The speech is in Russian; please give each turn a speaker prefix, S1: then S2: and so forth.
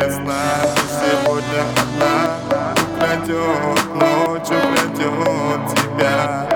S1: сегодня сегодня одна Украдет ночью украдет тебя.